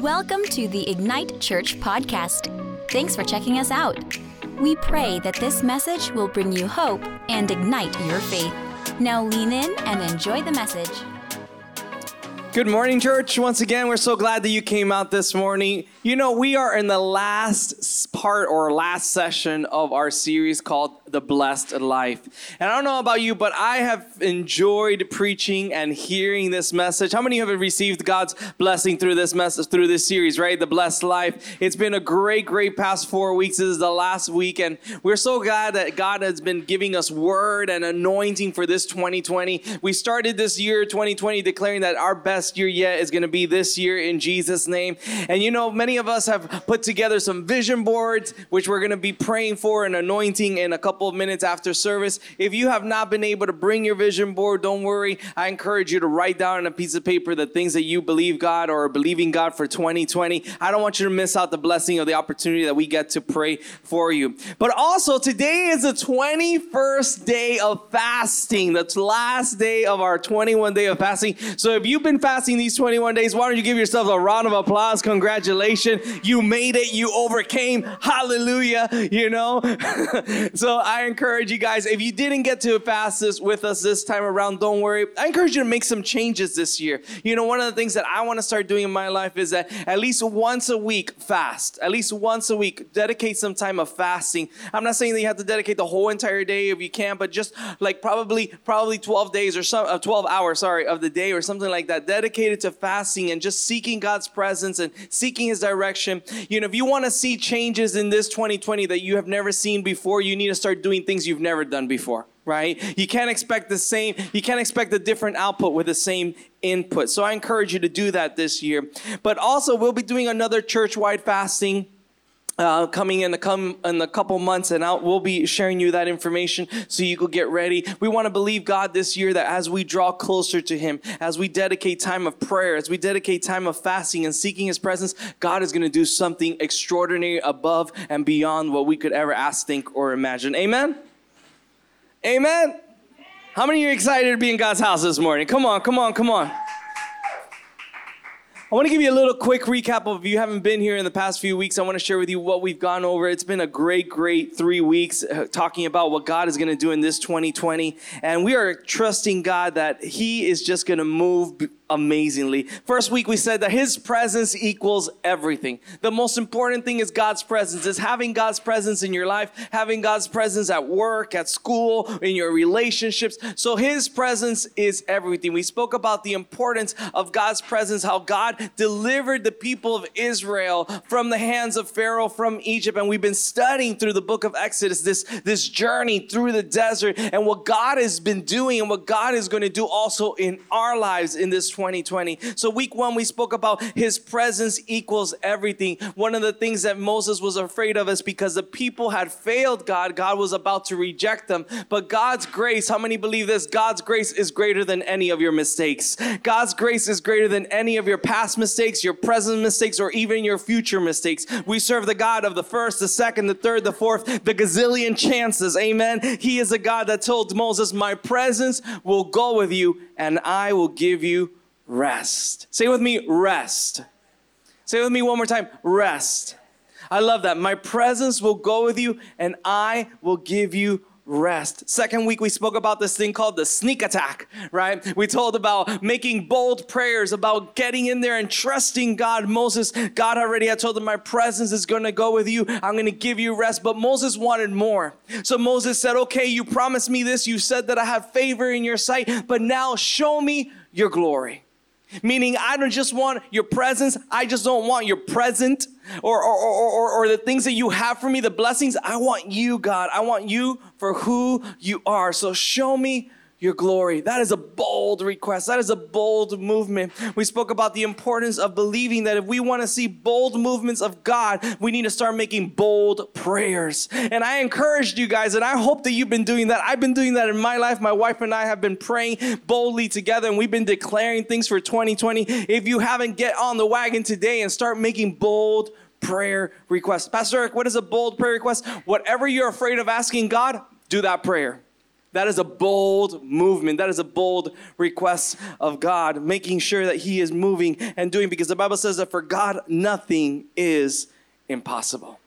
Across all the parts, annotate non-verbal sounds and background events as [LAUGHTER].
Welcome to the Ignite Church podcast. Thanks for checking us out. We pray that this message will bring you hope and ignite your faith. Now lean in and enjoy the message. Good morning, church. Once again, we're so glad that you came out this morning. You know, we are in the last part or last session of our series called The Blessed Life. And I don't know about you, but I have enjoyed preaching and hearing this message. How many of you have received God's blessing through this message, through this series, right? The Blessed Life. It's been a great, great past four weeks. This is the last week, and we're so glad that God has been giving us word and anointing for this 2020. We started this year, 2020, declaring that our best year yet is going to be this year in Jesus' name. And you know, many of us have put together some vision boards, which we're going to be praying for and anointing in a couple of minutes after service. If you have not been able to bring your vision board, don't worry. I encourage you to write down on a piece of paper the things that you believe God or are believing God for 2020. I don't want you to miss out the blessing of the opportunity that we get to pray for you. But also, today is the 21st day of fasting, the last day of our 21 day of fasting. So if you've been fasting, fasting these 21 days, why don't you give yourself a round of applause? Congratulations. You made it. You overcame. Hallelujah. You know? [LAUGHS] so I encourage you guys, if you didn't get to fast this with us this time around, don't worry. I encourage you to make some changes this year. You know, one of the things that I want to start doing in my life is that at least once a week fast. At least once a week, dedicate some time of fasting. I'm not saying that you have to dedicate the whole entire day if you can, but just like probably probably 12 days or some uh, 12 hours, sorry, of the day or something like that dedicated to fasting and just seeking God's presence and seeking His direction. You know, if you want to see changes in this 2020 that you have never seen before, you need to start doing things you've never done before right? You can't expect the same, you can't expect a different output with the same input. So I encourage you to do that this year. But also, we'll be doing another church wide fasting uh, coming in a, come in a couple months and out we'll be sharing you that information so you could get ready. We want to believe god this year that as we draw closer to him as we dedicate time of prayer as we dedicate time of fasting and seeking his presence god is going to do something extraordinary above and beyond what we could ever ask think or imagine. Amen? Amen? How many are excited to be in god's house this morning? Come on come on come on I want to give you a little quick recap of if you haven't been here in the past few weeks. I want to share with you what we've gone over. It's been a great, great three weeks uh, talking about what God is going to do in this 2020. And we are trusting God that He is just going to move amazingly. First week we said that his presence equals everything. The most important thing is God's presence. Is having God's presence in your life, having God's presence at work, at school, in your relationships. So his presence is everything. We spoke about the importance of God's presence, how God delivered the people of Israel from the hands of Pharaoh from Egypt and we've been studying through the book of Exodus this this journey through the desert and what God has been doing and what God is going to do also in our lives in this 2020. So, week one, we spoke about his presence equals everything. One of the things that Moses was afraid of is because the people had failed God, God was about to reject them. But God's grace, how many believe this? God's grace is greater than any of your mistakes. God's grace is greater than any of your past mistakes, your present mistakes, or even your future mistakes. We serve the God of the first, the second, the third, the fourth, the gazillion chances. Amen. He is a God that told Moses, My presence will go with you and I will give you rest. Say with me, rest. Say with me one more time, rest. I love that. My presence will go with you and I will give you rest. Second week, we spoke about this thing called the sneak attack, right? We told about making bold prayers, about getting in there and trusting God. Moses, God already had told him, My presence is going to go with you. I'm going to give you rest. But Moses wanted more. So Moses said, Okay, you promised me this. You said that I have favor in your sight, but now show me your glory. Meaning, I don't just want your presence, I just don't want your present or, or, or, or, or the things that you have for me, the blessings. I want you, God. I want you for who you are. So show me your glory. That is a bold request. That is a bold movement. We spoke about the importance of believing that if we want to see bold movements of God, we need to start making bold prayers. And I encouraged you guys, and I hope that you've been doing that. I've been doing that in my life. My wife and I have been praying boldly together, and we've been declaring things for 2020. If you haven't, get on the wagon today and start making bold prayer requests. Pastor Eric, what is a bold prayer request? Whatever you're afraid of asking God, do that prayer. That is a bold movement. That is a bold request of God, making sure that He is moving and doing because the Bible says that for God, nothing is impossible.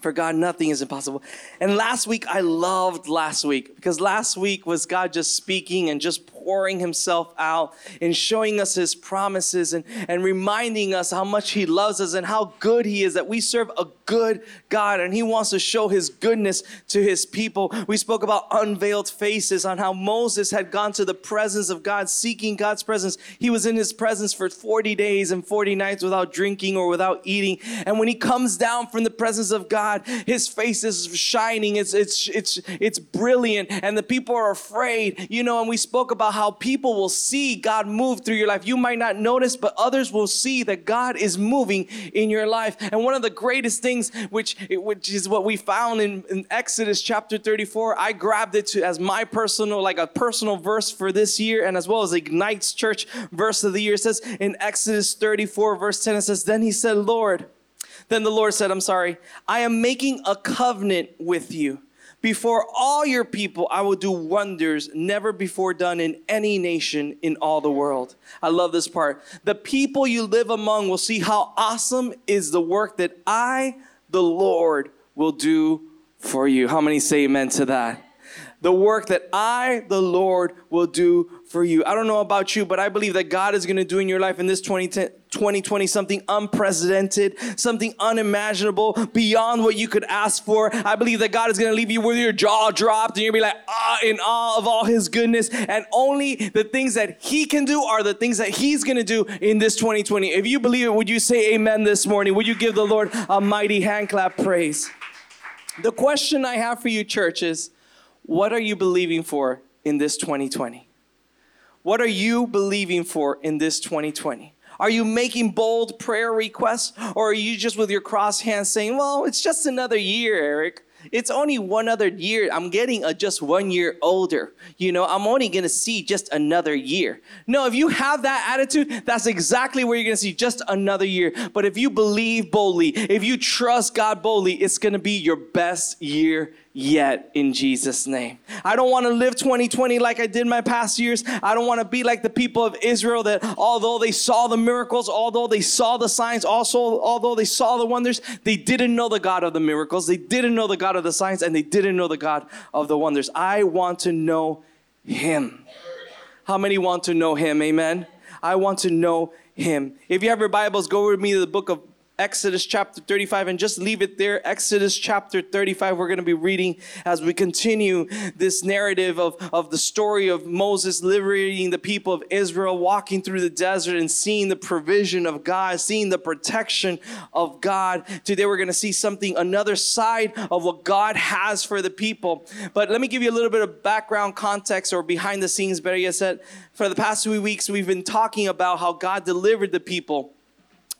For God, nothing is impossible. And last week, I loved last week because last week was God just speaking and just pouring Himself out and showing us His promises and, and reminding us how much He loves us and how good He is, that we serve a good God and He wants to show His goodness to His people. We spoke about unveiled faces, on how Moses had gone to the presence of God, seeking God's presence. He was in His presence for 40 days and 40 nights without drinking or without eating. And when He comes down from the presence of God, His face is shining, it's, it's, it's, it's brilliant, and the people are afraid, you know. And we spoke about how people will see God move through your life. You might not notice, but others will see that God is moving in your life. And one of the greatest things which, which is what we found in, in Exodus chapter 34. I grabbed it to, as my personal, like a personal verse for this year, and as well as Ignites Church verse of the year. It says in Exodus 34, verse 10, it says, Then he said, Lord, then the Lord said, I'm sorry, I am making a covenant with you. Before all your people, I will do wonders never before done in any nation in all the world. I love this part. The people you live among will see how awesome is the work that I, the Lord, will do for you. How many say amen to that? The work that I, the Lord, will do for you. I don't know about you, but I believe that God is going to do in your life in this 2020 something unprecedented, something unimaginable, beyond what you could ask for. I believe that God is going to leave you with your jaw dropped and you'll be like, ah, in awe of all His goodness. And only the things that He can do are the things that He's going to do in this 2020. If you believe it, would you say amen this morning? Would you give the Lord a mighty hand clap praise? The question I have for you, church, is what are you believing for in this 2020? What are you believing for in this 2020? Are you making bold prayer requests or are you just with your cross hands saying, well, it's just another year, Eric? It's only one other year. I'm getting a just one year older. You know, I'm only going to see just another year. No, if you have that attitude, that's exactly where you're going to see just another year. But if you believe boldly, if you trust God boldly, it's going to be your best year yet in Jesus' name. I don't want to live 2020 like I did my past years. I don't want to be like the people of Israel that although they saw the miracles, although they saw the signs, also although they saw the wonders, they didn't know the God of the miracles, they didn't know the God of the signs, and they didn't know the God of the wonders. I want to know Him. How many want to know Him? Amen. I want to know Him. If you have your Bibles, go with me to the book of Exodus chapter 35 and just leave it there. Exodus chapter 35, we're going to be reading as we continue this narrative of, of the story of Moses liberating the people of Israel, walking through the desert and seeing the provision of God, seeing the protection of God. Today we're going to see something, another side of what God has for the people. But let me give you a little bit of background context or behind the scenes, better yet said. For the past few weeks, we've been talking about how God delivered the people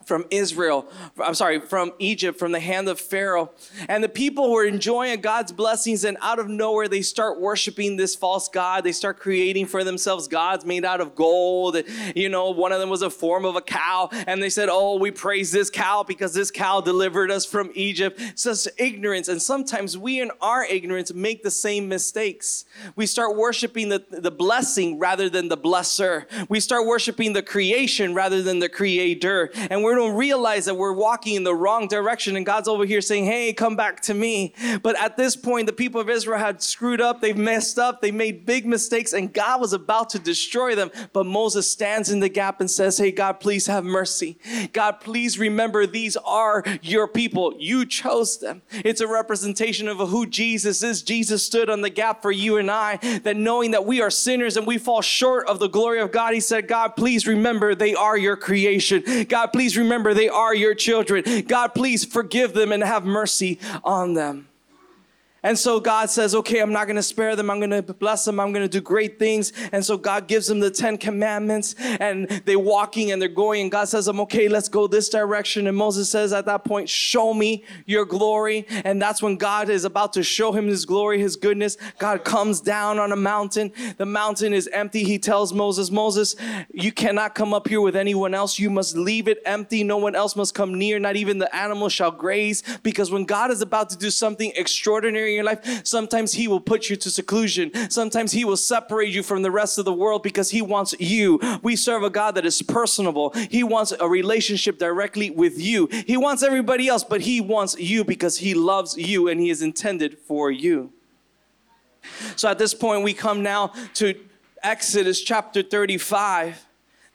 from Israel, I'm sorry, from Egypt, from the hand of Pharaoh. And the people were enjoying God's blessings, and out of nowhere, they start worshiping this false God. They start creating for themselves gods made out of gold. You know, one of them was a form of a cow, and they said, Oh, we praise this cow because this cow delivered us from Egypt. Such ignorance. And sometimes we, in our ignorance, make the same mistakes. We start worshiping the, the blessing rather than the blesser. We start worshiping the creation rather than the creator. And we're don't realize that we're walking in the wrong direction and God's over here saying, Hey, come back to me. But at this point, the people of Israel had screwed up, they've messed up, they made big mistakes, and God was about to destroy them. But Moses stands in the gap and says, Hey, God, please have mercy. God, please remember these are your people. You chose them. It's a representation of who Jesus is. Jesus stood on the gap for you and I, that knowing that we are sinners and we fall short of the glory of God, He said, God, please remember they are your creation. God, please remember remember they are your children. God, please forgive them and have mercy on them. And so God says, okay, I'm not going to spare them. I'm going to bless them. I'm going to do great things. And so God gives them the 10 commandments and they're walking and they're going. And God says, I'm okay, let's go this direction. And Moses says at that point, show me your glory. And that's when God is about to show him his glory, his goodness. God comes down on a mountain. The mountain is empty. He tells Moses, Moses, you cannot come up here with anyone else. You must leave it empty. No one else must come near. Not even the animals shall graze. Because when God is about to do something extraordinary in your life, sometimes He will put you to seclusion. Sometimes He will separate you from the rest of the world because He wants you. We serve a God that is personable. He wants a relationship directly with you. He wants everybody else, but He wants you because He loves you and He is intended for you. So at this point, we come now to Exodus chapter 35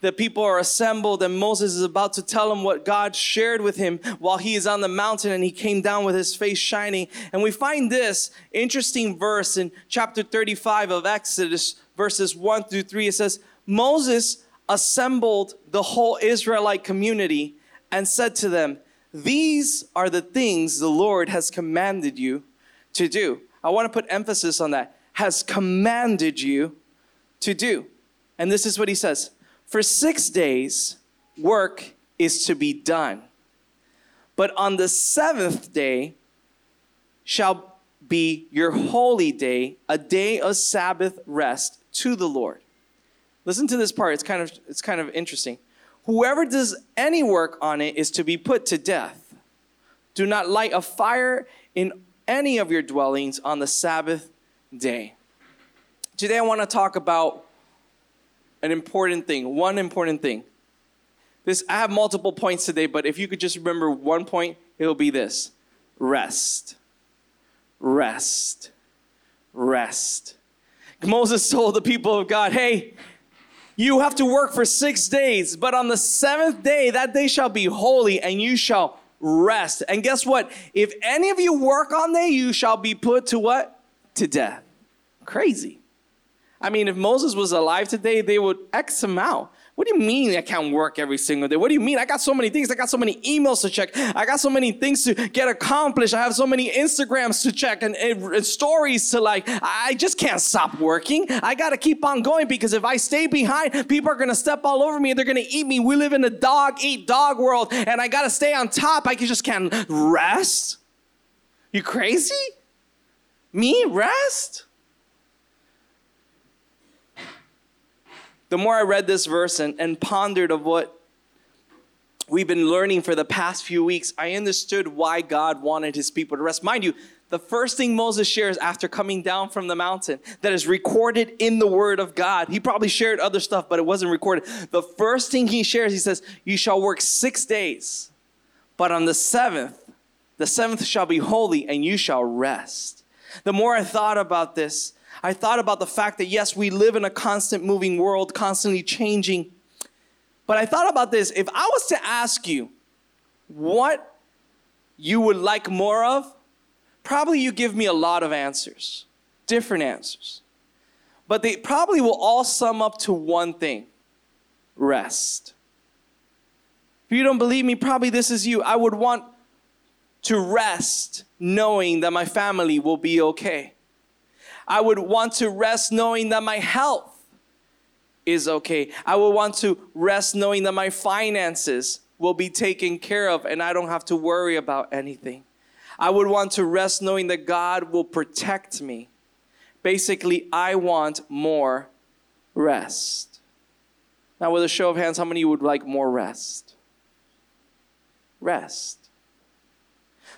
the people are assembled and Moses is about to tell them what God shared with him while he is on the mountain and he came down with his face shining. And we find this interesting verse in chapter 35 of Exodus, verses 1 through 3. It says, Moses assembled the whole Israelite community and said to them, These are the things the Lord has commanded you to do. I want to put emphasis on that. Has commanded you to do. And this is what he says for six days, work is to be done. But on the seventh day shall be your holy day, a day of Sabbath rest to the Lord. Listen to this part, it's kind of, it's kind of interesting. Whoever does any work on it is to be put to death. Do not light a fire in any of your dwellings on the Sabbath day. Today, I want to talk about an important thing, one important thing. This I have multiple points today, but if you could just remember one point, it'll be this. Rest. Rest. Rest. Moses told the people of God, "Hey, you have to work for 6 days, but on the 7th day that day shall be holy and you shall rest." And guess what? If any of you work on day, you shall be put to what? To death. Crazy. I mean, if Moses was alive today, they would X him out. What do you mean I can't work every single day? What do you mean? I got so many things. I got so many emails to check. I got so many things to get accomplished. I have so many Instagrams to check and, and, and stories to like. I just can't stop working. I got to keep on going because if I stay behind, people are going to step all over me. and They're going to eat me. We live in a dog eat dog world and I got to stay on top. I just can't rest. You crazy? Me rest? The more I read this verse and, and pondered of what we've been learning for the past few weeks, I understood why God wanted his people to rest. Mind you, the first thing Moses shares after coming down from the mountain that is recorded in the word of God, he probably shared other stuff, but it wasn't recorded. The first thing he shares, he says, You shall work six days, but on the seventh, the seventh shall be holy, and you shall rest. The more I thought about this, I thought about the fact that yes, we live in a constant moving world, constantly changing. But I thought about this if I was to ask you what you would like more of, probably you give me a lot of answers, different answers. But they probably will all sum up to one thing rest. If you don't believe me, probably this is you. I would want to rest knowing that my family will be okay. I would want to rest knowing that my health is okay. I would want to rest knowing that my finances will be taken care of and I don't have to worry about anything. I would want to rest knowing that God will protect me. Basically, I want more rest. Now, with a show of hands, how many would like more rest? Rest.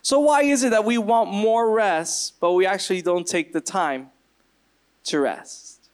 So, why is it that we want more rest, but we actually don't take the time to rest.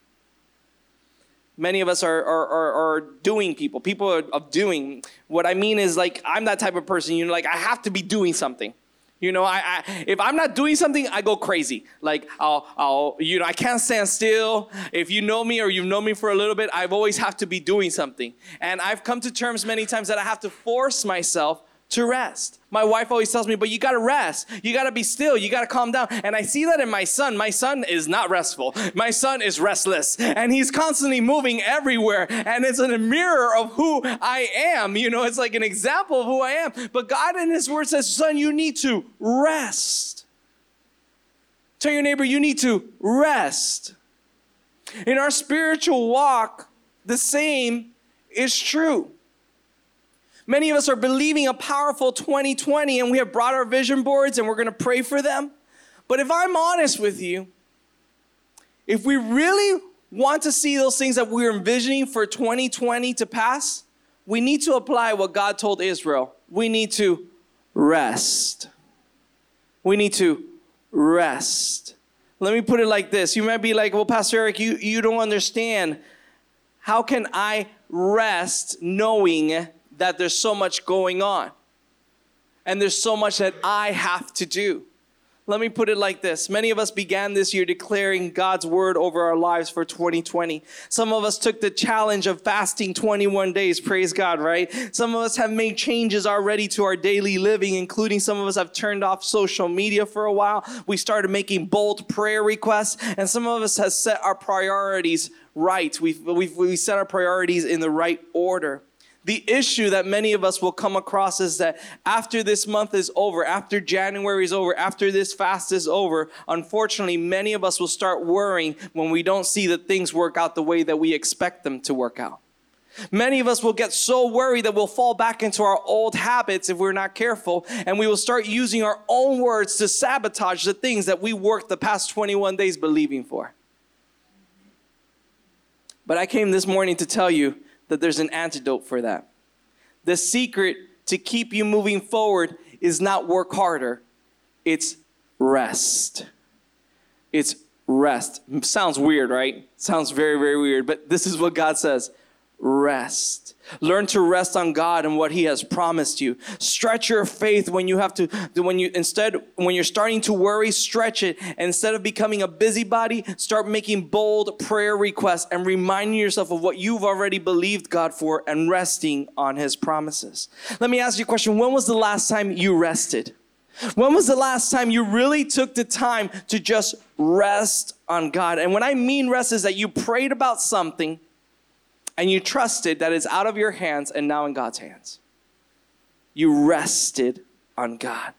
Many of us are, are, are, are doing people, people are, of doing. What I mean is, like, I'm that type of person, you know, like, I have to be doing something. You know, I, I, if I'm not doing something, I go crazy. Like I'll, I'll, you know, I can't stand still. If you know me or you've known me for a little bit, I've always have to be doing something. And I've come to terms many times that I have to force myself to rest. My wife always tells me, but you gotta rest. You gotta be still. You gotta calm down. And I see that in my son. My son is not restful. My son is restless and he's constantly moving everywhere. And it's a mirror of who I am. You know, it's like an example of who I am. But God in his word says, son, you need to rest. Tell your neighbor, you need to rest. In our spiritual walk, the same is true. Many of us are believing a powerful 2020 and we have brought our vision boards and we're going to pray for them. But if I'm honest with you, if we really want to see those things that we're envisioning for 2020 to pass, we need to apply what God told Israel. We need to rest. We need to rest. Let me put it like this. You might be like, well, Pastor Eric, you, you don't understand. How can I rest knowing that there's so much going on? And there's so much that I have to do. Let me put it like this. Many of us began this year declaring God's word over our lives for 2020. Some of us took the challenge of fasting 21 days. Praise God, right? Some of us have made changes already to our daily living, including some of us have turned off social media for a while. We started making bold prayer requests, and some of us have set our priorities right. We've, we've, we set our priorities in the right order. The issue that many of us will come across is that after this month is over, after January is over, after this fast is over, unfortunately, many of us will start worrying when we don't see that things work out the way that we expect them to work out. Many of us will get so worried that we'll fall back into our old habits if we're not careful, and we will start using our own words to sabotage the things that we worked the past 21 days believing for. But I came this morning to tell you that there's an antidote for that. The secret to keep you moving forward is not work harder, it's rest. It's rest. Sounds weird, right? Sounds very, very weird, but this is what God says rest. Learn to rest on God and what He has promised you. Stretch your faith when you have to, when you, instead, when you're starting to worry, stretch it. Instead of becoming a busybody, start making bold prayer requests and reminding yourself of what you've already believed God for and resting on His promises. Let me ask you a question. When was the last time you rested? When was the last time you really took the time to just rest on God? And when I mean rest is that you prayed about something and you trusted that it's out of your hands and now in God's hands. You rested on God.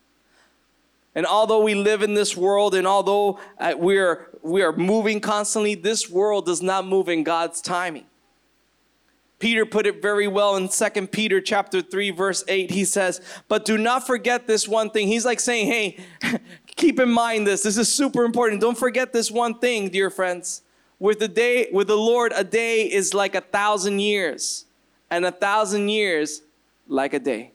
And although we live in this world and although uh, we, are, we are moving constantly, this world does not move in God's timing. Peter put it very well in 2 Peter chapter 3 verse 8. He says, "But do not forget this one thing." He's like saying, "Hey, [LAUGHS] keep in mind this. This is super important. Don't forget this one thing, dear friends. With the day with the Lord, a day is like a thousand years, and a thousand years like a day.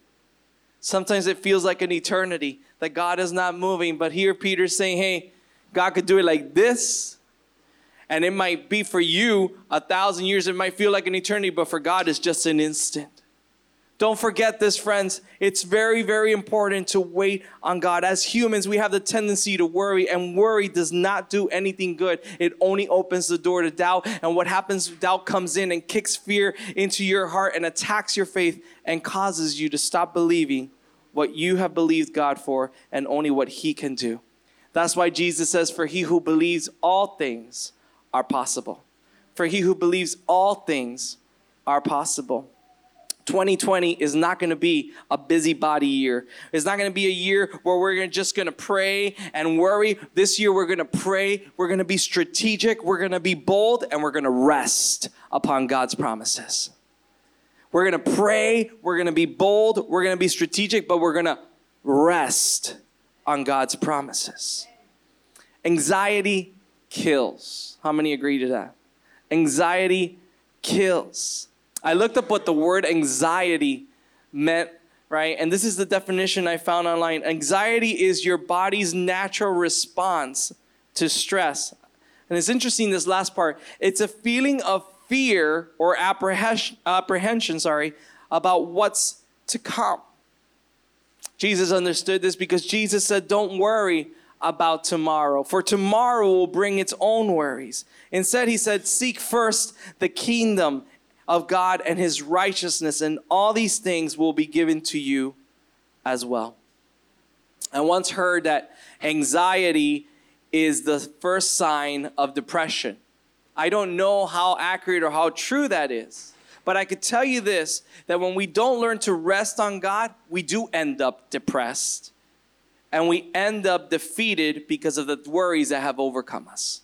Sometimes it feels like an eternity that God is not moving, but here Peter's saying, "Hey, God could do it like this." And it might be for you a thousand years, it might feel like an eternity, but for God, it's just an instant. Don't forget this, friends. It's very, very important to wait on God. As humans, we have the tendency to worry, and worry does not do anything good. It only opens the door to doubt. And what happens, doubt comes in and kicks fear into your heart and attacks your faith and causes you to stop believing what you have believed God for and only what He can do. That's why Jesus says, For he who believes all things are possible. For he who believes all things are possible. 2020 is not going to be a busybody year. It's not going to be a year where we're just going to pray and worry. This year we're going to pray, we're going to be strategic, we're going to be bold, and we're going to rest upon God's promises. We're going to pray, we're going to be bold, we're going to be strategic, but we're going to rest on God's promises. Anxiety kills. How many agree to that? Anxiety kills. I looked up what the word anxiety meant, right? And this is the definition I found online. Anxiety is your body's natural response to stress. And it's interesting, this last part. It's a feeling of fear or apprehension, apprehension sorry, about what's to come. Jesus understood this because Jesus said, Don't worry about tomorrow, for tomorrow will bring its own worries. Instead, he said, Seek first the kingdom of God and his righteousness, and all these things will be given to you as well. I once heard that anxiety is the first sign of depression. I don't know how accurate or how true that is. But I could tell you this that when we don't learn to rest on God, we do end up depressed. And we end up defeated because of the worries that have overcome us.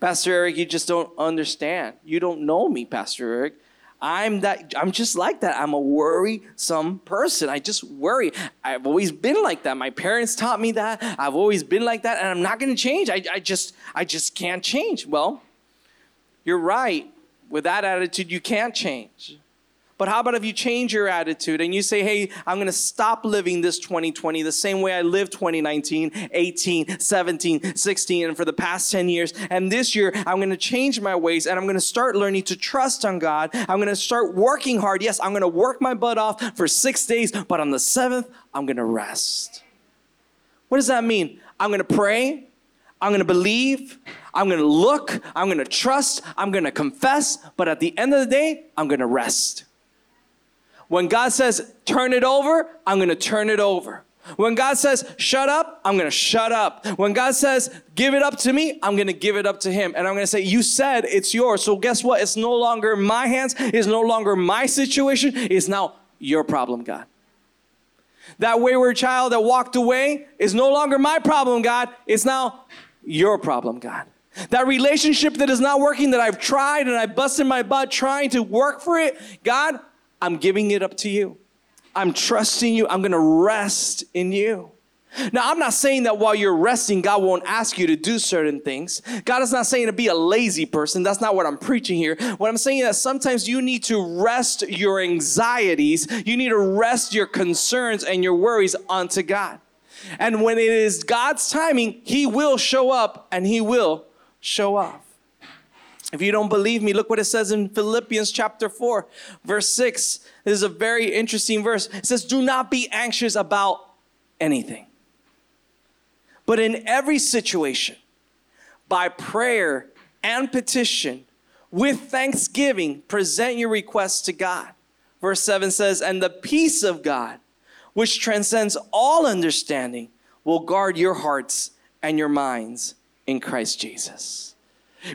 Pastor Eric, you just don't understand. You don't know me, Pastor Eric. I'm that I'm just like that. I'm a worrisome person. I just worry. I've always been like that. My parents taught me that. I've always been like that, and I'm not gonna change. I, I just I just can't change. Well, you're right. With that attitude, you can't change. But how about if you change your attitude and you say, hey, I'm going to stop living this 2020 the same way I lived 2019, 18, 17, 16, and for the past 10 years. And this year, I'm going to change my ways and I'm going to start learning to trust on God. I'm going to start working hard. Yes, I'm going to work my butt off for six days, but on the seventh, I'm going to rest. What does that mean? I'm going to pray. I'm going to believe. I'm going to look. I'm going to trust. I'm going to confess. But at the end of the day, I'm going to rest. When God says, turn it over, I'm going to turn it over. When God says, shut up, I'm going to shut up. When God says, give it up to me, I'm going to give it up to Him. And I'm going to say, you said it's yours. So guess what? It's no longer my hands. It's no longer my situation. It's now your problem, God. That wayward child that walked away is no longer my problem, God. It's now your problem, God. That relationship that is not working, that I've tried and I busted my butt trying to work for it, God, I'm giving it up to you. I'm trusting you. I'm going to rest in you. Now, I'm not saying that while you're resting, God won't ask you to do certain things. God is not saying to be a lazy person. That's not what I'm preaching here. What I'm saying is that sometimes you need to rest your anxieties, you need to rest your concerns and your worries onto God. And when it is God's timing, He will show up and He will show off. If you don't believe me, look what it says in Philippians chapter 4, verse 6. This is a very interesting verse. It says, Do not be anxious about anything, but in every situation, by prayer and petition, with thanksgiving, present your requests to God. Verse 7 says, And the peace of God, which transcends all understanding, will guard your hearts and your minds in Christ Jesus.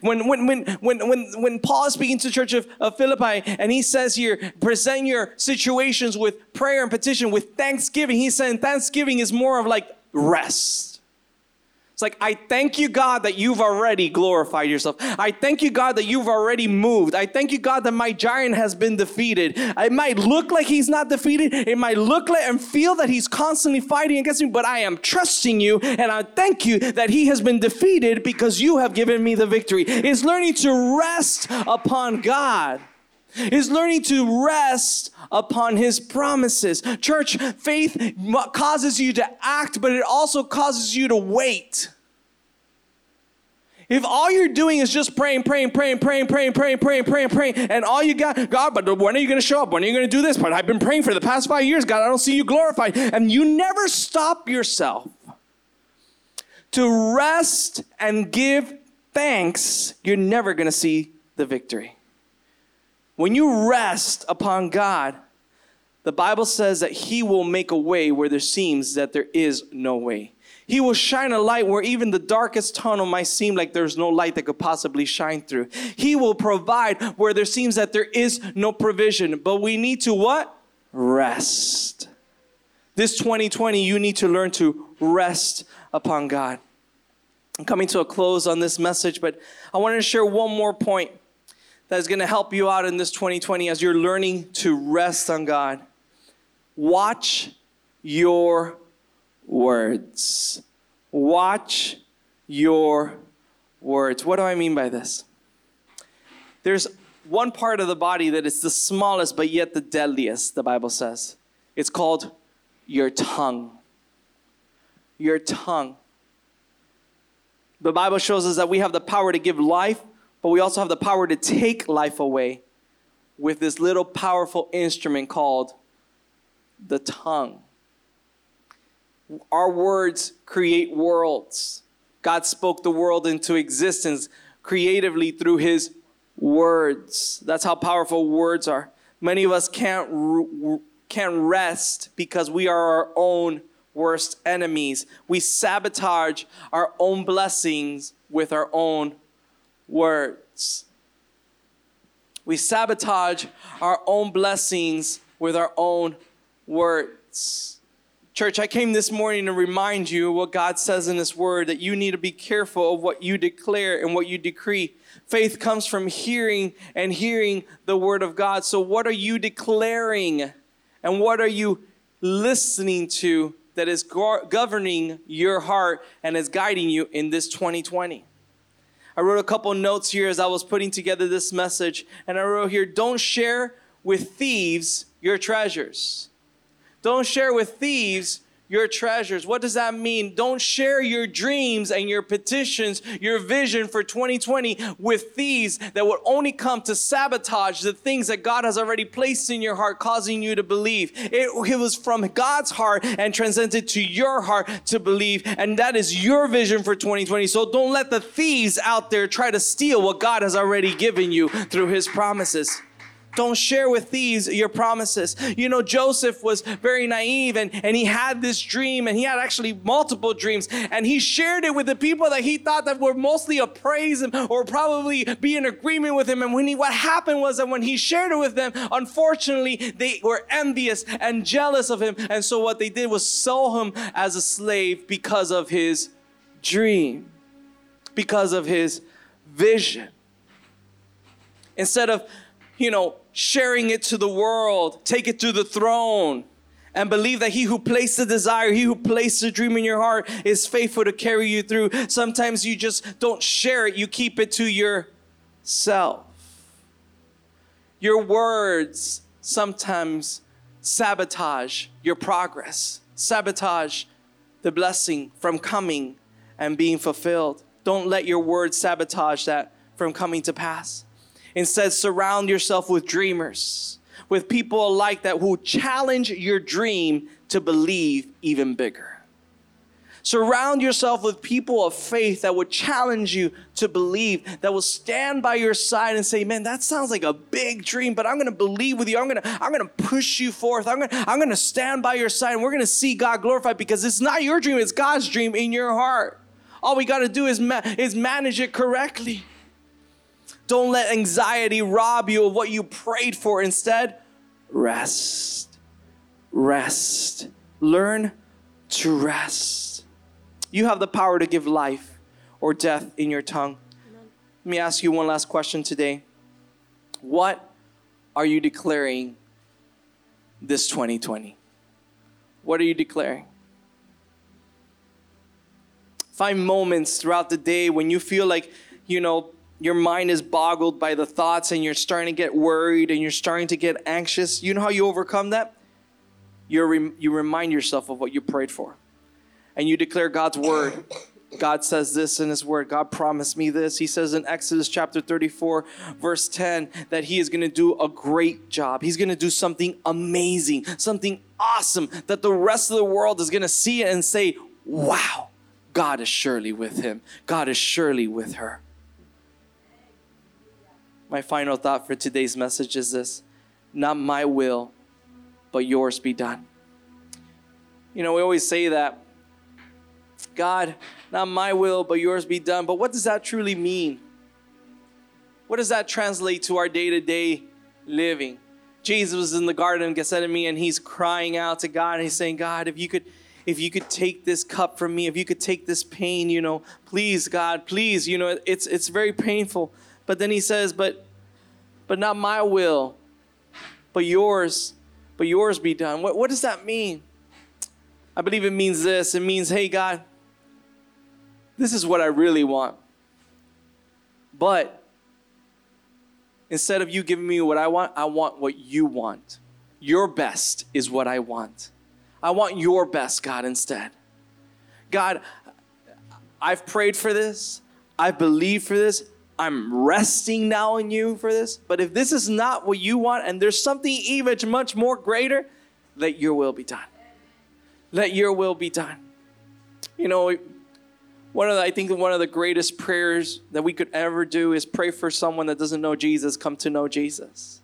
When, when, when, when, when, when Paul is speaking to the church of, of Philippi and he says here, present your situations with prayer and petition, with thanksgiving, he's saying thanksgiving is more of like rest. Like, I thank you, God, that you've already glorified yourself. I thank you, God, that you've already moved. I thank you, God, that my giant has been defeated. It might look like he's not defeated. It might look like and feel that he's constantly fighting against me, but I am trusting you and I thank you that he has been defeated because you have given me the victory. It's learning to rest upon God is learning to rest upon his promises. Church, faith causes you to act, but it also causes you to wait. If all you're doing is just praying, praying, praying, praying, praying, praying, praying, praying, praying, and all you got, God, but when are you going to show up? When are you going to do this? But I've been praying for the past five years, God, I don't see you glorified. And you never stop yourself to rest and give thanks, you're never going to see the victory. When you rest upon God, the Bible says that He will make a way where there seems that there is no way. He will shine a light where even the darkest tunnel might seem like there's no light that could possibly shine through. He will provide where there seems that there is no provision. But we need to what? Rest. This 2020, you need to learn to rest upon God. I'm coming to a close on this message, but I wanted to share one more point that is going to help you out in this 2020 as you're learning to rest on God. Watch your words. Watch your words. What do I mean by this? There's one part of the body that is the smallest but yet the deadliest, the Bible says. It's called your tongue. Your tongue. The Bible shows us that we have the power to give life but we also have the power to take life away with this little powerful instrument called the tongue. Our words create worlds. God spoke the world into existence creatively through his words. That's how powerful words are. Many of us can't can't rest because we are our own worst enemies. We sabotage our own blessings with our own words. We sabotage our own blessings with our own words. Church, I came this morning to remind you what God says in His Word that you need to be careful of what you declare and what you decree. Faith comes from hearing and hearing the Word of God. So, what are you declaring and what are you listening to that is governing your heart and is guiding you in this 2020? I wrote a couple notes here as I was putting together this message, and I wrote here don't share with thieves your treasures. Don't share with thieves your treasures. What does that mean? Don't share your dreams and your petitions, your vision for 2020 with thieves that would only come to sabotage the things that God has already placed in your heart, causing you to believe. It, it was from God's heart and transcended to your heart to believe, and that is your vision for 2020. So don't let the thieves out there try to steal what God has already given you through His promises. Don't share with thieves your promises. You know, Joseph was very naive and, and he had this dream and he had actually multiple dreams and he shared it with the people that he thought that were mostly appraise him or probably be in agreement with him. And when he, what happened was that when he shared it with them, unfortunately, they were envious and jealous of him. And so what they did was sell him as a slave because of his dream, because of his vision. Instead of, you know, sharing it to the world. Take it to the throne and believe that he who placed the desire, he who placed the dream in your heart is faithful to carry you through. Sometimes you just don't share it, you keep it to yourself. Your words sometimes sabotage your progress, sabotage the blessing from coming and being fulfilled. Don't let your words sabotage that from coming to pass. Instead, surround yourself with dreamers, with people alike that will challenge your dream to believe even bigger. Surround yourself with people of faith that would challenge you to believe, that will stand by your side and say, "Man, that sounds like a big dream, but I'm going to believe with you. I'm going to I'm going to push you forth. I'm going I'm going to stand by your side and we're going to see God glorified because it's not your dream, it's God's dream in your heart. All we got to do is ma- is manage it correctly. Don't let anxiety rob you of what you prayed for. Instead, rest. Rest. Learn to rest. You have the power to give life or death in your tongue. Let me ask you one last question today. What are you declaring this 2020? What are you declaring? Find moments throughout the day when you feel like, you know, your mind is boggled by the thoughts and you're starting to get worried and you're starting to get anxious, you know how you overcome that? you rem- you remind yourself of what you prayed for. And you declare God's word. God says this in His Word. God promised me this. He says in Exodus chapter 34, verse 10, that He is going to do a great job. He's going to do something amazing, something awesome that the rest of the world is going to see and say, wow, God is surely with him. God is surely with her my final thought for today's message is this not my will, but yours be done. You know, we always say that God, not my will, but yours be done. But what does that truly mean? What does that translate to our day to day living? Jesus was in the Garden of Gethsemane and he's crying out to God and he's saying, God, if you could if you could take this cup from me, if you could take this pain, you know, please, God, please, you know, it's it's very painful. But then he says, but but not my will, but yours, but yours be done. What, what does that mean? I believe it means this. It means, hey, God, this is what I really want. But instead of you giving me what I want, I want what you want. Your best is what I want. I want your best, God, instead. God, I've prayed for this. I believe for this. I'm resting now in you for this. But if this is not what you want and there's something even much more greater, let your will be done. Let your will be done. You know, one of the, I think one of the greatest prayers that we could ever do is pray for someone that doesn't know Jesus come to know Jesus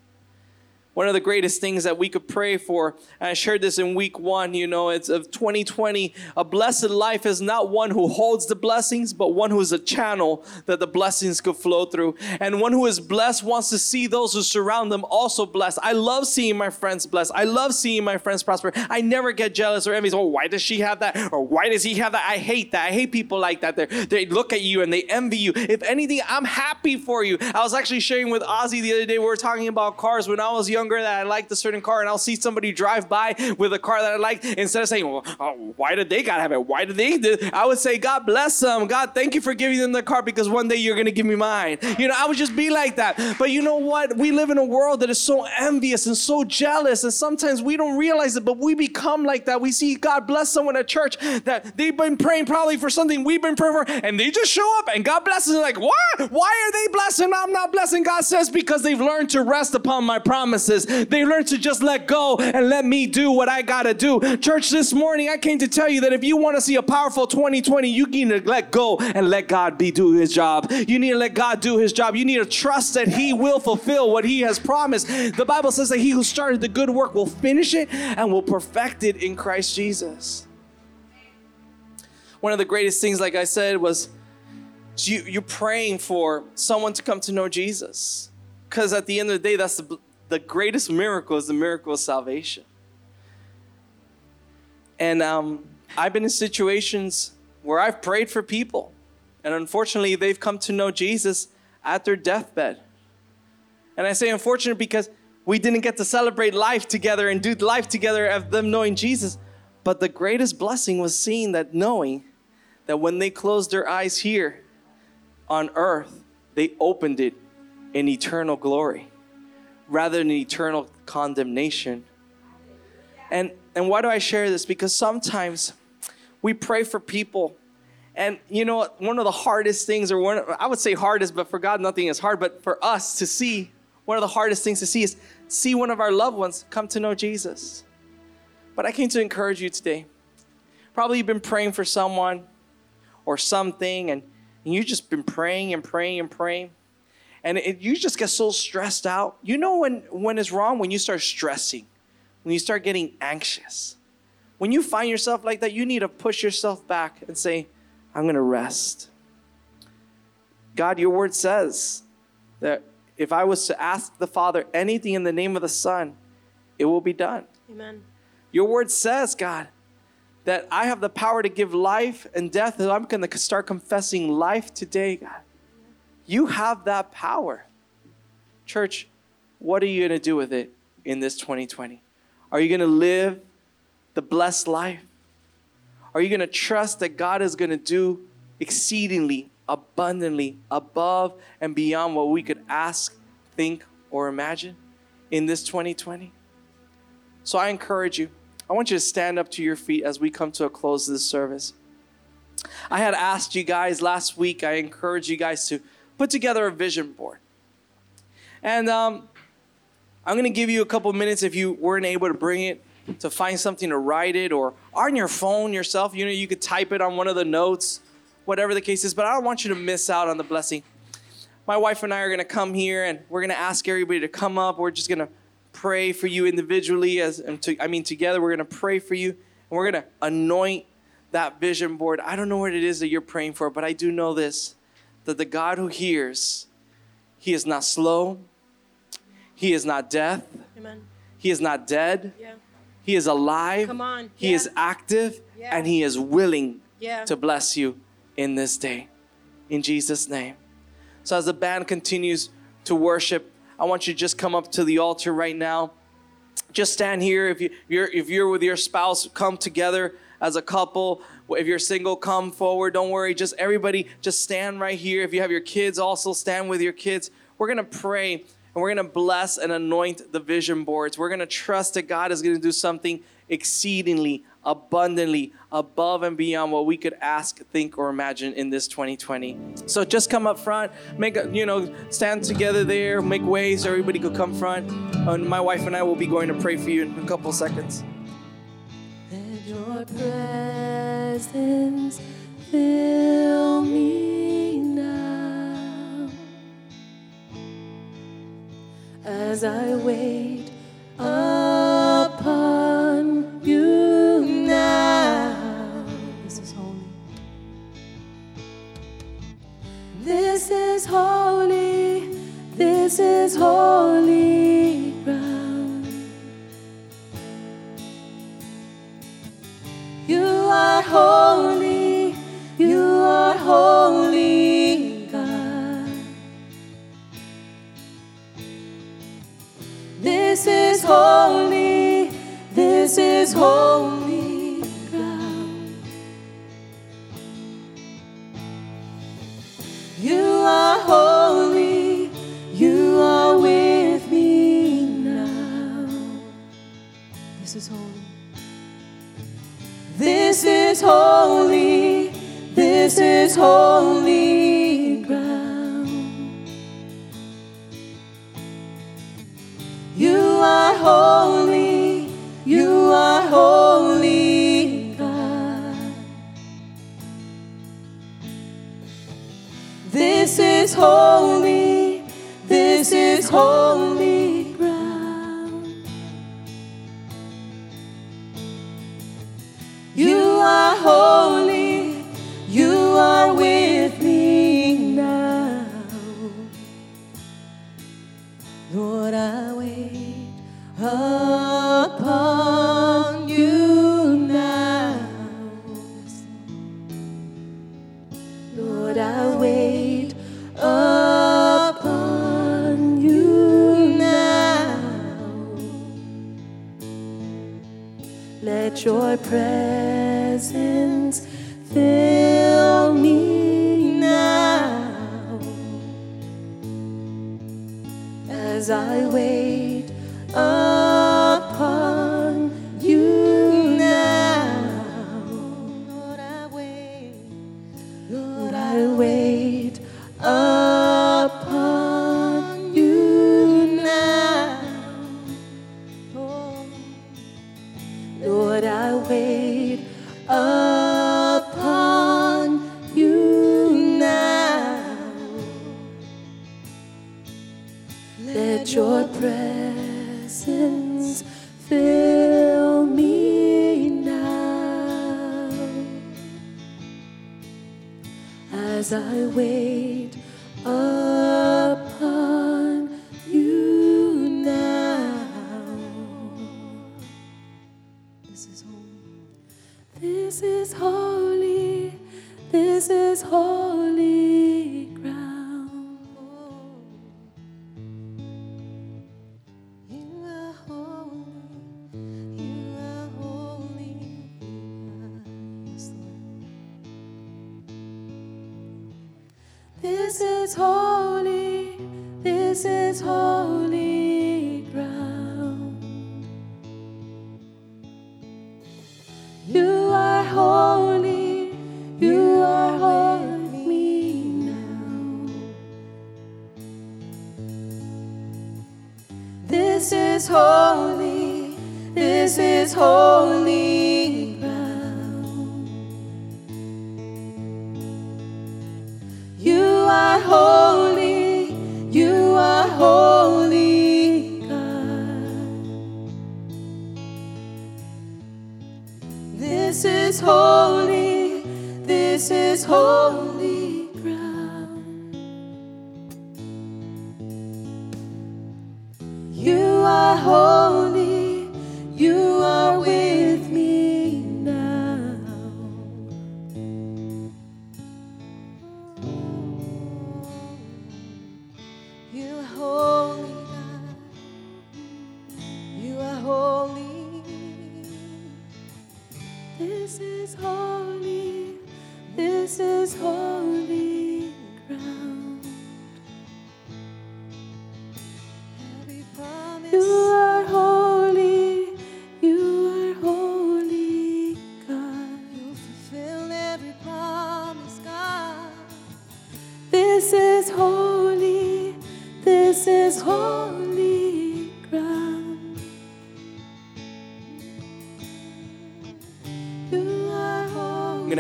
one of the greatest things that we could pray for. And I shared this in week one, you know, it's of 2020. A blessed life is not one who holds the blessings, but one who is a channel that the blessings could flow through. And one who is blessed wants to see those who surround them also blessed. I love seeing my friends blessed. I love seeing my friends prosper. I never get jealous or envious. Oh, why does she have that? Or why does he have that? I hate that. I hate people like that. They're, they look at you and they envy you. If anything, I'm happy for you. I was actually sharing with Ozzy the other day. We were talking about cars when I was young younger that I liked a certain car, and I'll see somebody drive by with a car that I like. Instead of saying, well, oh, "Why did they gotta have it? Why did they?" I would say, "God bless them. God, thank you for giving them the car because one day you're gonna give me mine." You know, I would just be like that. But you know what? We live in a world that is so envious and so jealous, and sometimes we don't realize it, but we become like that. We see God bless someone at church that they've been praying probably for something we've been praying for, and they just show up and God blesses. Them. Like, what? Why are they blessing? I'm not blessing. God says because they've learned to rest upon my promises. They learned to just let go and let me do what I gotta do. Church, this morning I came to tell you that if you want to see a powerful 2020, you need to let go and let God be do His job. You need to let God do His job. You need to trust that He will fulfill what He has promised. The Bible says that He who started the good work will finish it and will perfect it in Christ Jesus. One of the greatest things, like I said, was you, you're praying for someone to come to know Jesus. Because at the end of the day, that's the, the greatest miracle is the miracle of salvation. And um, I've been in situations where I've prayed for people, and unfortunately, they've come to know Jesus at their deathbed. And I say unfortunate because we didn't get to celebrate life together and do life together of them knowing Jesus. But the greatest blessing was seeing that knowing that when they closed their eyes here on earth, they opened it in eternal glory rather than eternal condemnation. And and why do I share this? Because sometimes we pray for people and you know one of the hardest things or one I would say hardest but for God nothing is hard but for us to see one of the hardest things to see is see one of our loved ones come to know Jesus. But I came to encourage you today. Probably you've been praying for someone or something and, and you've just been praying and praying and praying and it, you just get so stressed out. You know when when it's wrong when you start stressing, when you start getting anxious. When you find yourself like that, you need to push yourself back and say, "I'm going to rest." God, your word says that if I was to ask the Father anything in the name of the Son, it will be done. Amen. Your word says, God, that I have the power to give life and death, and I'm going to start confessing life today, God. You have that power. Church, what are you going to do with it in this 2020? Are you going to live the blessed life? Are you going to trust that God is going to do exceedingly, abundantly, above and beyond what we could ask, think, or imagine in this 2020? So I encourage you. I want you to stand up to your feet as we come to a close of this service. I had asked you guys last week, I encourage you guys to put together a vision board. And um, I'm going to give you a couple minutes if you weren't able to bring it to find something to write it or on your phone yourself. You know, you could type it on one of the notes, whatever the case is, but I don't want you to miss out on the blessing. My wife and I are going to come here and we're going to ask everybody to come up. We're just going to pray for you individually as and to, I mean together we're going to pray for you and we're going to anoint that vision board. I don't know what it is that you're praying for, but I do know this that the God who hears, He is not slow, He is not deaf, Amen. He is not dead, Yeah. He is alive, Come on. He Yeah. is active, Yeah. and He is willing Yeah. to bless you in this day. In Jesus' name. So as the band continues to worship, I want you to just come up to the altar right now. Just stand here. If you, you're if you're with your spouse, come together as a couple. If you're single, come forward. Don't worry. Just everybody, just stand right here. If you have your kids, also stand with your kids. We're gonna pray and we're gonna bless and anoint the vision boards. We're gonna trust that God is gonna do something exceedingly, abundantly, above and beyond what we could ask, think, or imagine in this 2020. So just come up front, make a, you know, stand together there, make ways. so everybody could come front. And my wife and I will be going to pray for you in a couple seconds. Your presence fill me now as I wait upon you now. This is holy. This is holy. This is holy You are holy, you are holy, God. This is holy, this is holy ground. You are holy. This is holy, this is holy ground. You are holy, you are holy God. This is holy, this is holy holy, you are with me now. Lord, I wait upon fill me now. As I wait is holy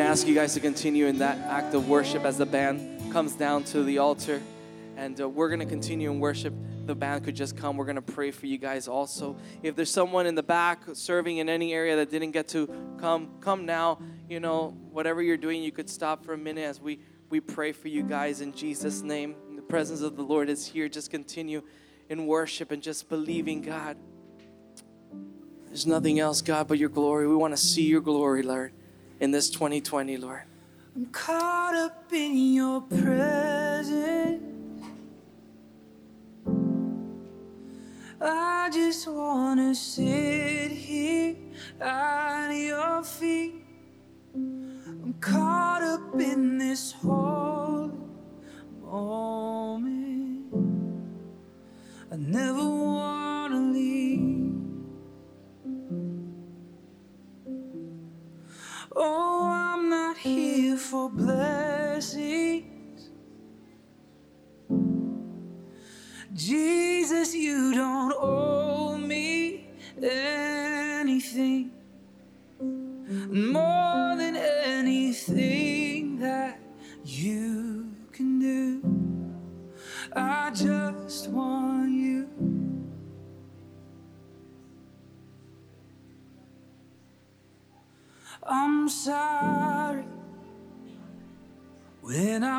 ask you guys to continue in that act of worship as the band comes down to the altar. And uh, we're going to continue in worship. The band could just come. We're going to pray for you guys also. If there's someone in the back serving in any area that didn't get to come, come now. You know, whatever you're doing, you could stop for a minute as we, we pray for you guys in Jesus' name. The presence of the Lord is here. Just continue in worship and just believing God. There's nothing else, God, but your glory. We want to see your glory, Lord, in this 2020, Lord. I'm caught up in your presence. I just wanna sit here at your feet. I'm caught up in this holy moment. I never wanna Oh, I'm not here for blessings. Jesus, you don't owe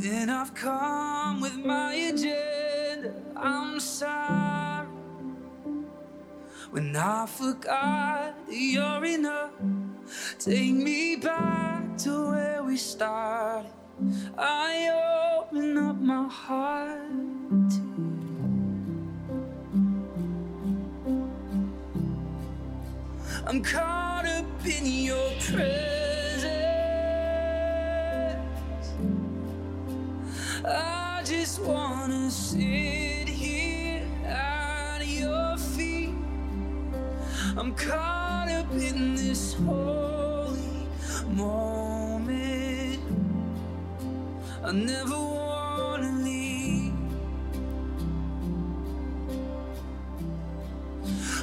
when I've come with my agenda. I'm sorry when I forgot you're enough. Take me back to where we started. I open up my heart to you. I'm caught up in your presence. I'm caught up in this holy moment. I never wanna leave.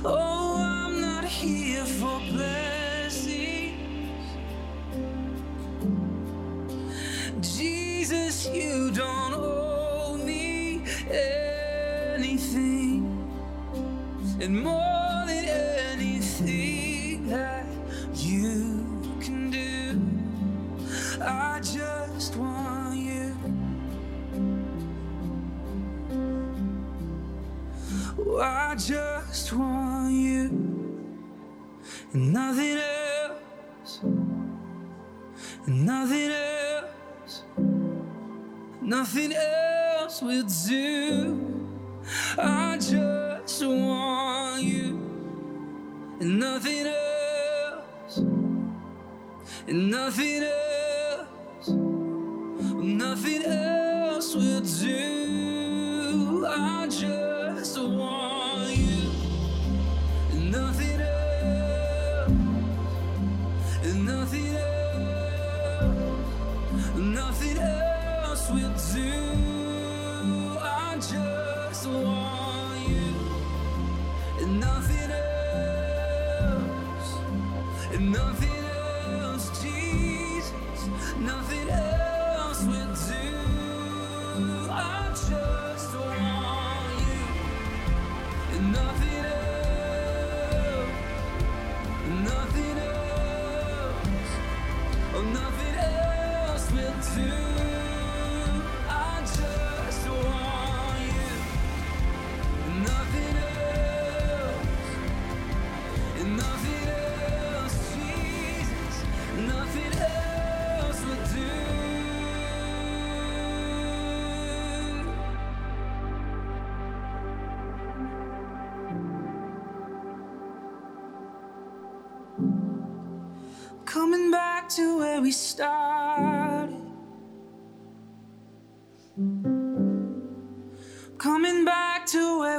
Oh, I'm not here for blessings. Jesus, you don't owe me anything. And more nothing else will do. I just want you. And nothing else, and nothing else, nothing else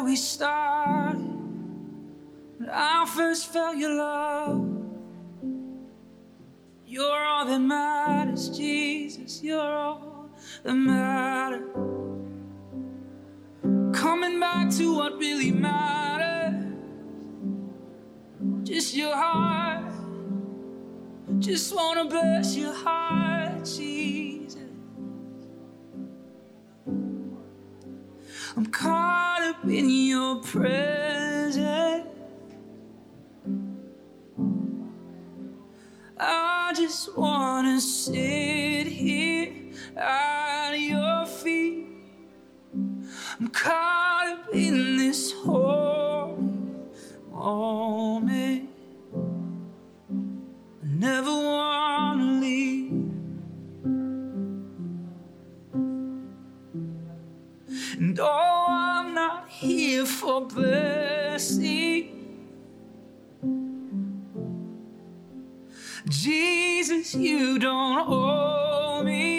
we started. When I first felt your love. You're all that matters, Jesus. You're all that matters. Coming back to what really matters. Just your heart. Just wanna bless your heart, Jesus. I'm caught up in your presence. I just wanna sit here at your feet. I'm caught up in this whole moment. I never wanna leave. And not here for blessing. Jesus, you don't owe me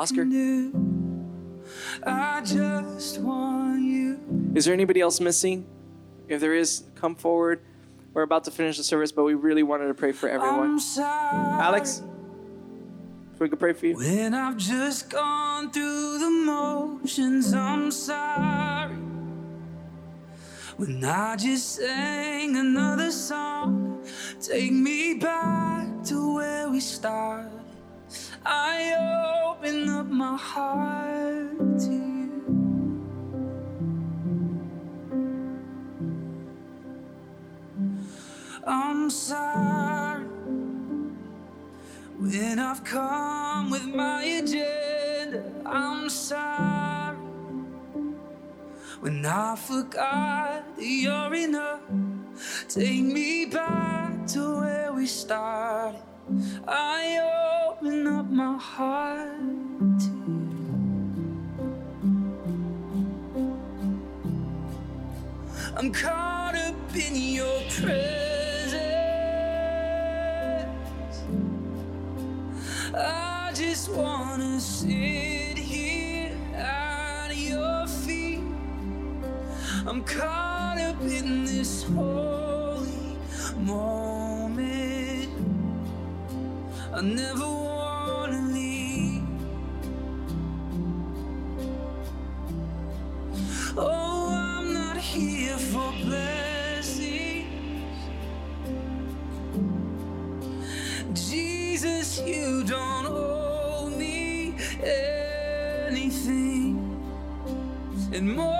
Oscar? I just want you. Is there anybody else missing? If there is, come forward. We're about to finish the service, but we really wanted to pray for everyone. Alex, if we could pray for you. When I've just gone through the motions, I'm sorry. When I just sang another song, take me back to where we started. I open up my heart to you. I'm sorry when I've come with my agenda. I'm sorry when I forgot that you're enough. Take me back to where we started. I open up my heart to you. I'm caught up in your presence. I just wanna sit here at your feet. I'm caught up in this holy I never wanna leave. Oh, I'm not here for blessings. Jesus, you don't owe me anything. And more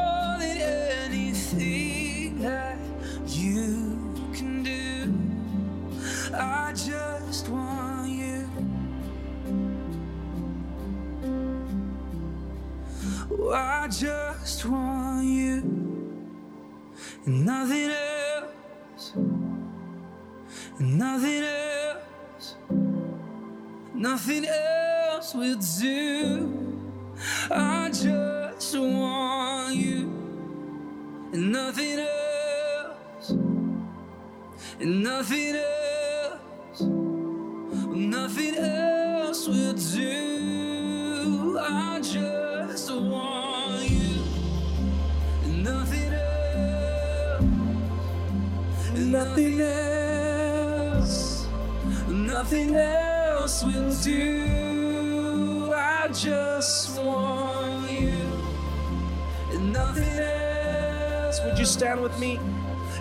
me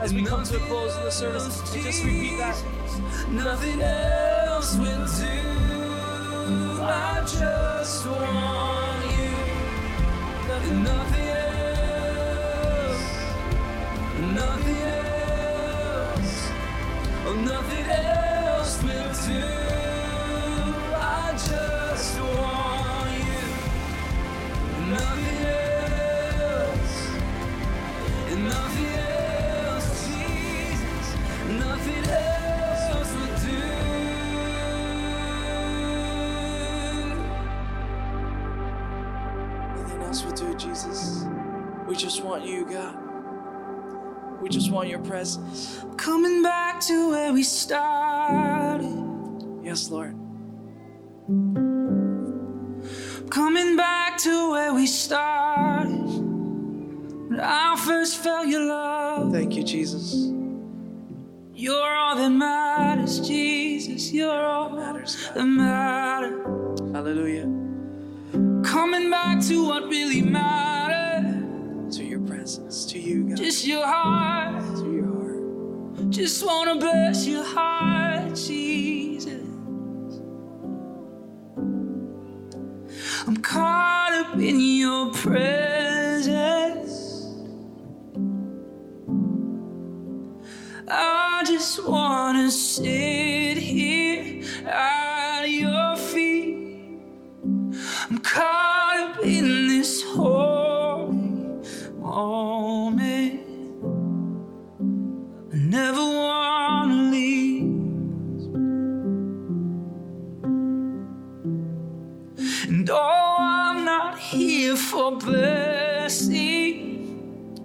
as we come to a close of the service and just repeat that? Nothing else will do. I just want you. Nothing, nothing want you, God. We just want your presence. Coming back to where we started. Yes, Lord. Coming back to where we started. When I first felt your love. Thank you, Jesus. You're all that matters, Jesus. You're all Matters, God. that matters. Hallelujah. Coming back to what really matters. Presence, to you, God. Just your heart. To your heart. Just wanna bless your heart, Jesus. I'm caught up in your presence. I just wanna sit here at your feet. I'm caught moment. I never wanna leave. And oh, I'm not here for blessing.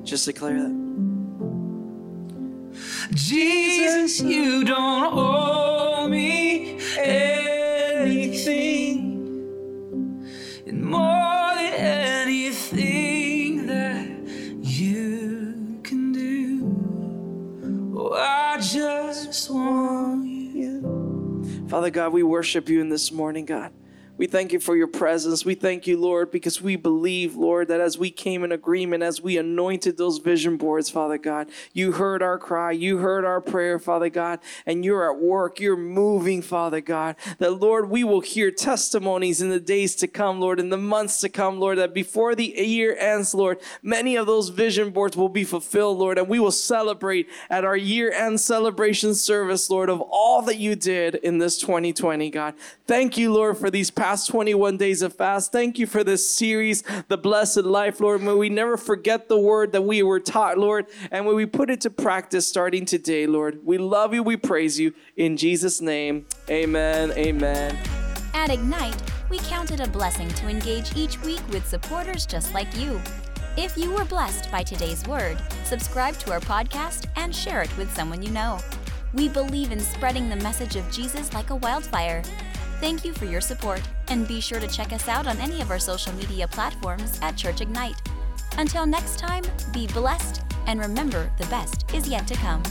Just declare that. Jesus, you don't owe Father God, we worship you in this morning, God. We thank you for your presence. We thank you, Lord, because we believe, Lord, that as we came in agreement, as we anointed those vision boards, Father God, you heard our cry, you heard our prayer, Father God, and you're at work. You're moving, Father God. That, Lord, we will hear testimonies in the days to come, Lord, in the months to come, Lord, that before the year ends, Lord, many of those vision boards will be fulfilled, Lord, and we will celebrate at our year end celebration service, Lord, of all that you did in this 2020, God. Thank you, Lord, for these past 21 days of fast. Thank you for this series, The Blessed Life, Lord. May we never forget the word that we were taught, Lord, and may we put it to practice starting today, Lord. We love you, we praise you. In Jesus' name, amen, amen. At Ignite, we count it a blessing to engage each week with supporters just like you. If you were blessed by today's word, subscribe to our podcast and share it with someone you know. We believe in spreading the message of Jesus like a wildfire. Thank you for your support, and be sure to check us out on any of our social media platforms at Church Ignite. Until next time, be blessed, and remember the best is yet to come.